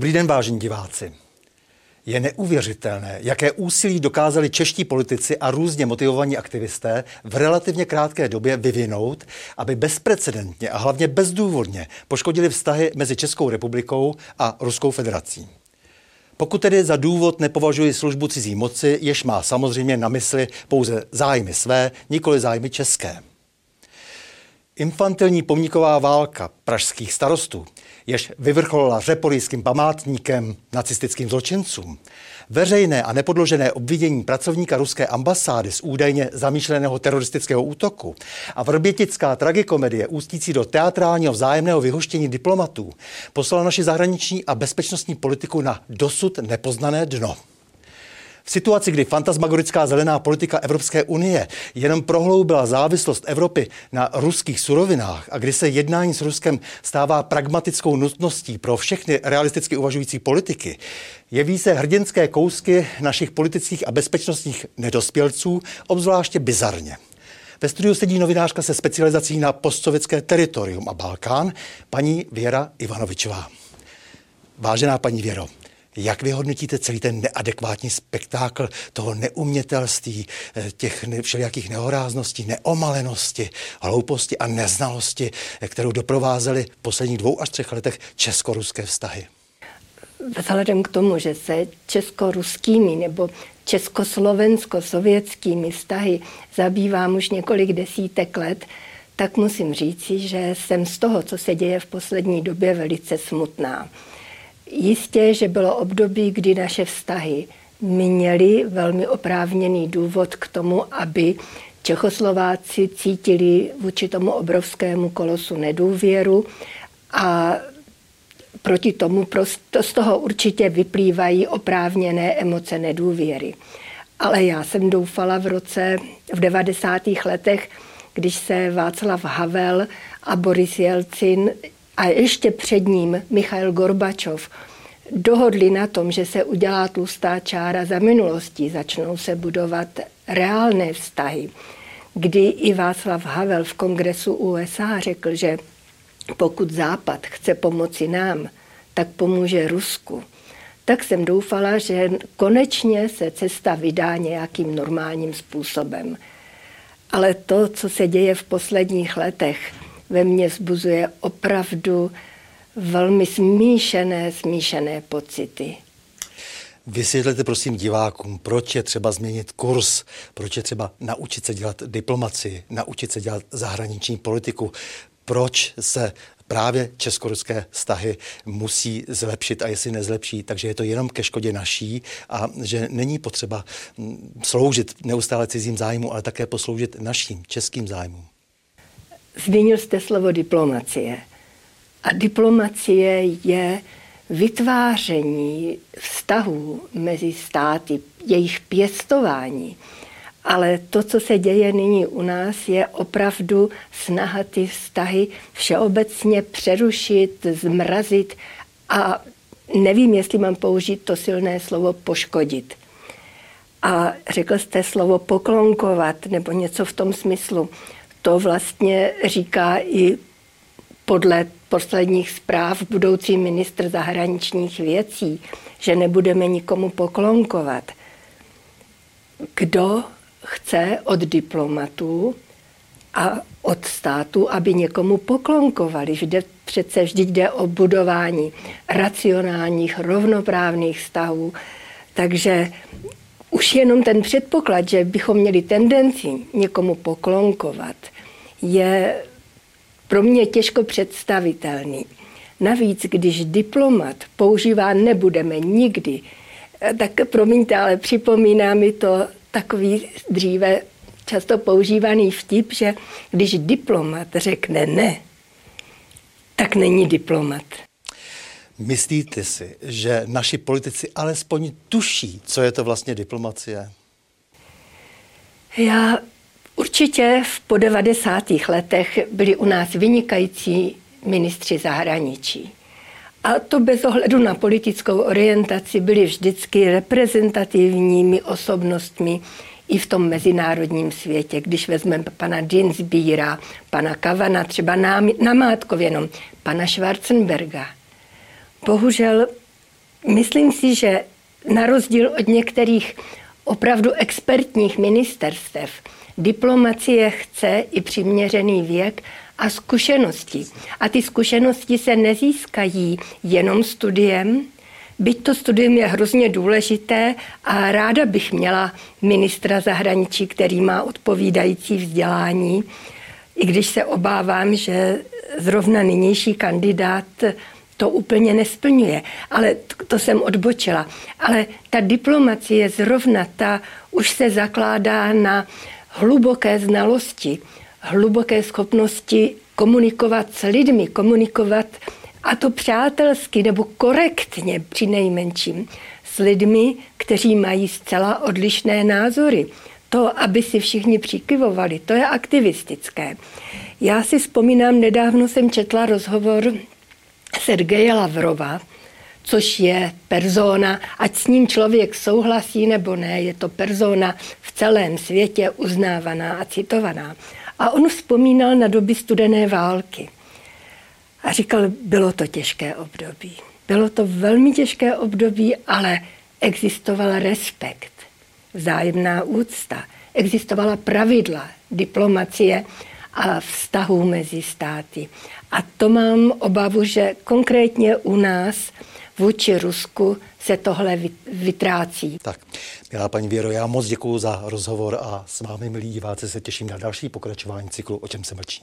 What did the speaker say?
Dobrý den, vážení diváci. Je neuvěřitelné, jaké úsilí dokázali čeští politici a různě motivovaní aktivisté v relativně krátké době vyvinout, aby bezprecedentně a hlavně bezdůvodně poškodili vztahy mezi Českou republikou a Ruskou federací. Pokud tedy za důvod nepovažuji službu cizí moci, jež má samozřejmě na mysli pouze zájmy své, nikoli zájmy české. Infantilní pomníková válka pražských starostů, jež vyvrcholila řepolijským památníkem nacistickým zločincům, veřejné a nepodložené obvinění pracovníka ruské ambasády z údajně zamýšleného teroristického útoku a vrbětická tragikomedie ústící do teatrálního vzájemného vyhoštění diplomatů poslala naši zahraniční a bezpečnostní politiku na dosud nepoznané dno. V situaci, kdy fantasmagorická zelená politika Evropské unie jenom prohloubila závislost Evropy na ruských surovinách a kdy se jednání s Ruskem stává pragmatickou nutností pro všechny realisticky uvažující politiky, jeví se hrdinské kousky našich politických a bezpečnostních nedospělců obzvláště bizarně. Ve studiu sedí novinářka se specializací na postsovětské teritorium a Balkán, paní Věra Ivanovičová. Vážená paní Věro, jak vyhodnotíte celý ten neadekvátní spektákl toho neumětelství, eh, těch všelijakých nehorázností, neomalenosti, hlouposti a neznalosti, eh, kterou doprovázely v posledních dvou až třech letech česko-ruské vztahy? Vzhledem k tomu, že se česko-ruskými nebo československo-sovětskými vztahy zabývám už několik desítek let, tak musím říci, že jsem z toho, co se děje v poslední době, velice smutná. Jistě, že bylo období, kdy naše vztahy měly velmi oprávněný důvod k tomu, aby Čechoslováci cítili vůči tomu obrovskému kolosu nedůvěru a proti tomu prosto z toho určitě vyplývají oprávněné emoce nedůvěry. Ale já jsem doufala v roce, v 90. letech, když se Václav Havel a Boris Jelcin a ještě před ním Michail Gorbačov dohodli na tom, že se udělá tlustá čára za minulostí, začnou se budovat reálné vztahy, kdy i Václav Havel v kongresu USA řekl, že pokud Západ chce pomoci nám, tak pomůže Rusku. Tak jsem doufala, že konečně se cesta vydá nějakým normálním způsobem. Ale to, co se děje v posledních letech, ve mně zbuzuje opravdu velmi smíšené, smíšené pocity. Vysvětlete prosím divákům, proč je třeba změnit kurz, proč je třeba naučit se dělat diplomaci, naučit se dělat zahraniční politiku, proč se právě česko-ruské vztahy musí zlepšit a jestli nezlepší, takže je to jenom ke škodě naší a že není potřeba mm, sloužit neustále cizím zájmu, ale také posloužit naším českým zájmům. Zmínil jste slovo diplomacie. A diplomacie je vytváření vztahů mezi státy, jejich pěstování. Ale to, co se děje nyní u nás, je opravdu snaha ty vztahy všeobecně přerušit, zmrazit a nevím, jestli mám použít to silné slovo poškodit. A řekl jste slovo poklonkovat nebo něco v tom smyslu. To vlastně říká i podle posledních zpráv budoucí ministr zahraničních věcí, že nebudeme nikomu poklonkovat. Kdo chce od diplomatů a od státu, aby někomu poklonkovali. Vždy, přece vždy jde o budování racionálních, rovnoprávných vztahů. Takže už jenom ten předpoklad, že bychom měli tendenci někomu poklonkovat, je pro mě těžko představitelný. Navíc, když diplomat používá nebudeme nikdy, tak promiňte, ale připomíná mi to takový dříve často používaný vtip, že když diplomat řekne ne, tak není diplomat. Myslíte si, že naši politici alespoň tuší, co je to vlastně diplomacie? Já určitě v po 90. letech byli u nás vynikající ministři zahraničí. A to bez ohledu na politickou orientaci byli vždycky reprezentativními osobnostmi i v tom mezinárodním světě. Když vezmeme pana Dinsbíra, pana Kavana, třeba na, na Mátkově jenom, pana Schwarzenberga. Bohužel myslím si, že na rozdíl od některých opravdu expertních ministerstev, diplomacie chce i přiměřený věk a zkušenosti. A ty zkušenosti se nezískají jenom studiem, byť to studium je hrozně důležité a ráda bych měla ministra zahraničí, který má odpovídající vzdělání, i když se obávám, že zrovna nynější kandidát to úplně nesplňuje. Ale to jsem odbočila. Ale ta diplomacie zrovna ta už se zakládá na hluboké znalosti, hluboké schopnosti komunikovat s lidmi, komunikovat a to přátelsky nebo korektně při nejmenším s lidmi, kteří mají zcela odlišné názory. To, aby si všichni přikyvovali, to je aktivistické. Já si vzpomínám, nedávno jsem četla rozhovor Sergeje Lavrova, což je persona, ať s ním člověk souhlasí nebo ne, je to persona v celém světě uznávaná a citovaná. A on vzpomínal na doby studené války. A říkal, bylo to těžké období. Bylo to velmi těžké období, ale existoval respekt, vzájemná úcta, existovala pravidla diplomacie a vztahů mezi státy. A to mám obavu, že konkrétně u nás vůči Rusku se tohle vytrácí. Tak, milá paní Věro, já moc děkuji za rozhovor a s vámi, milí diváci, se těším na další pokračování cyklu O čem se mlčí.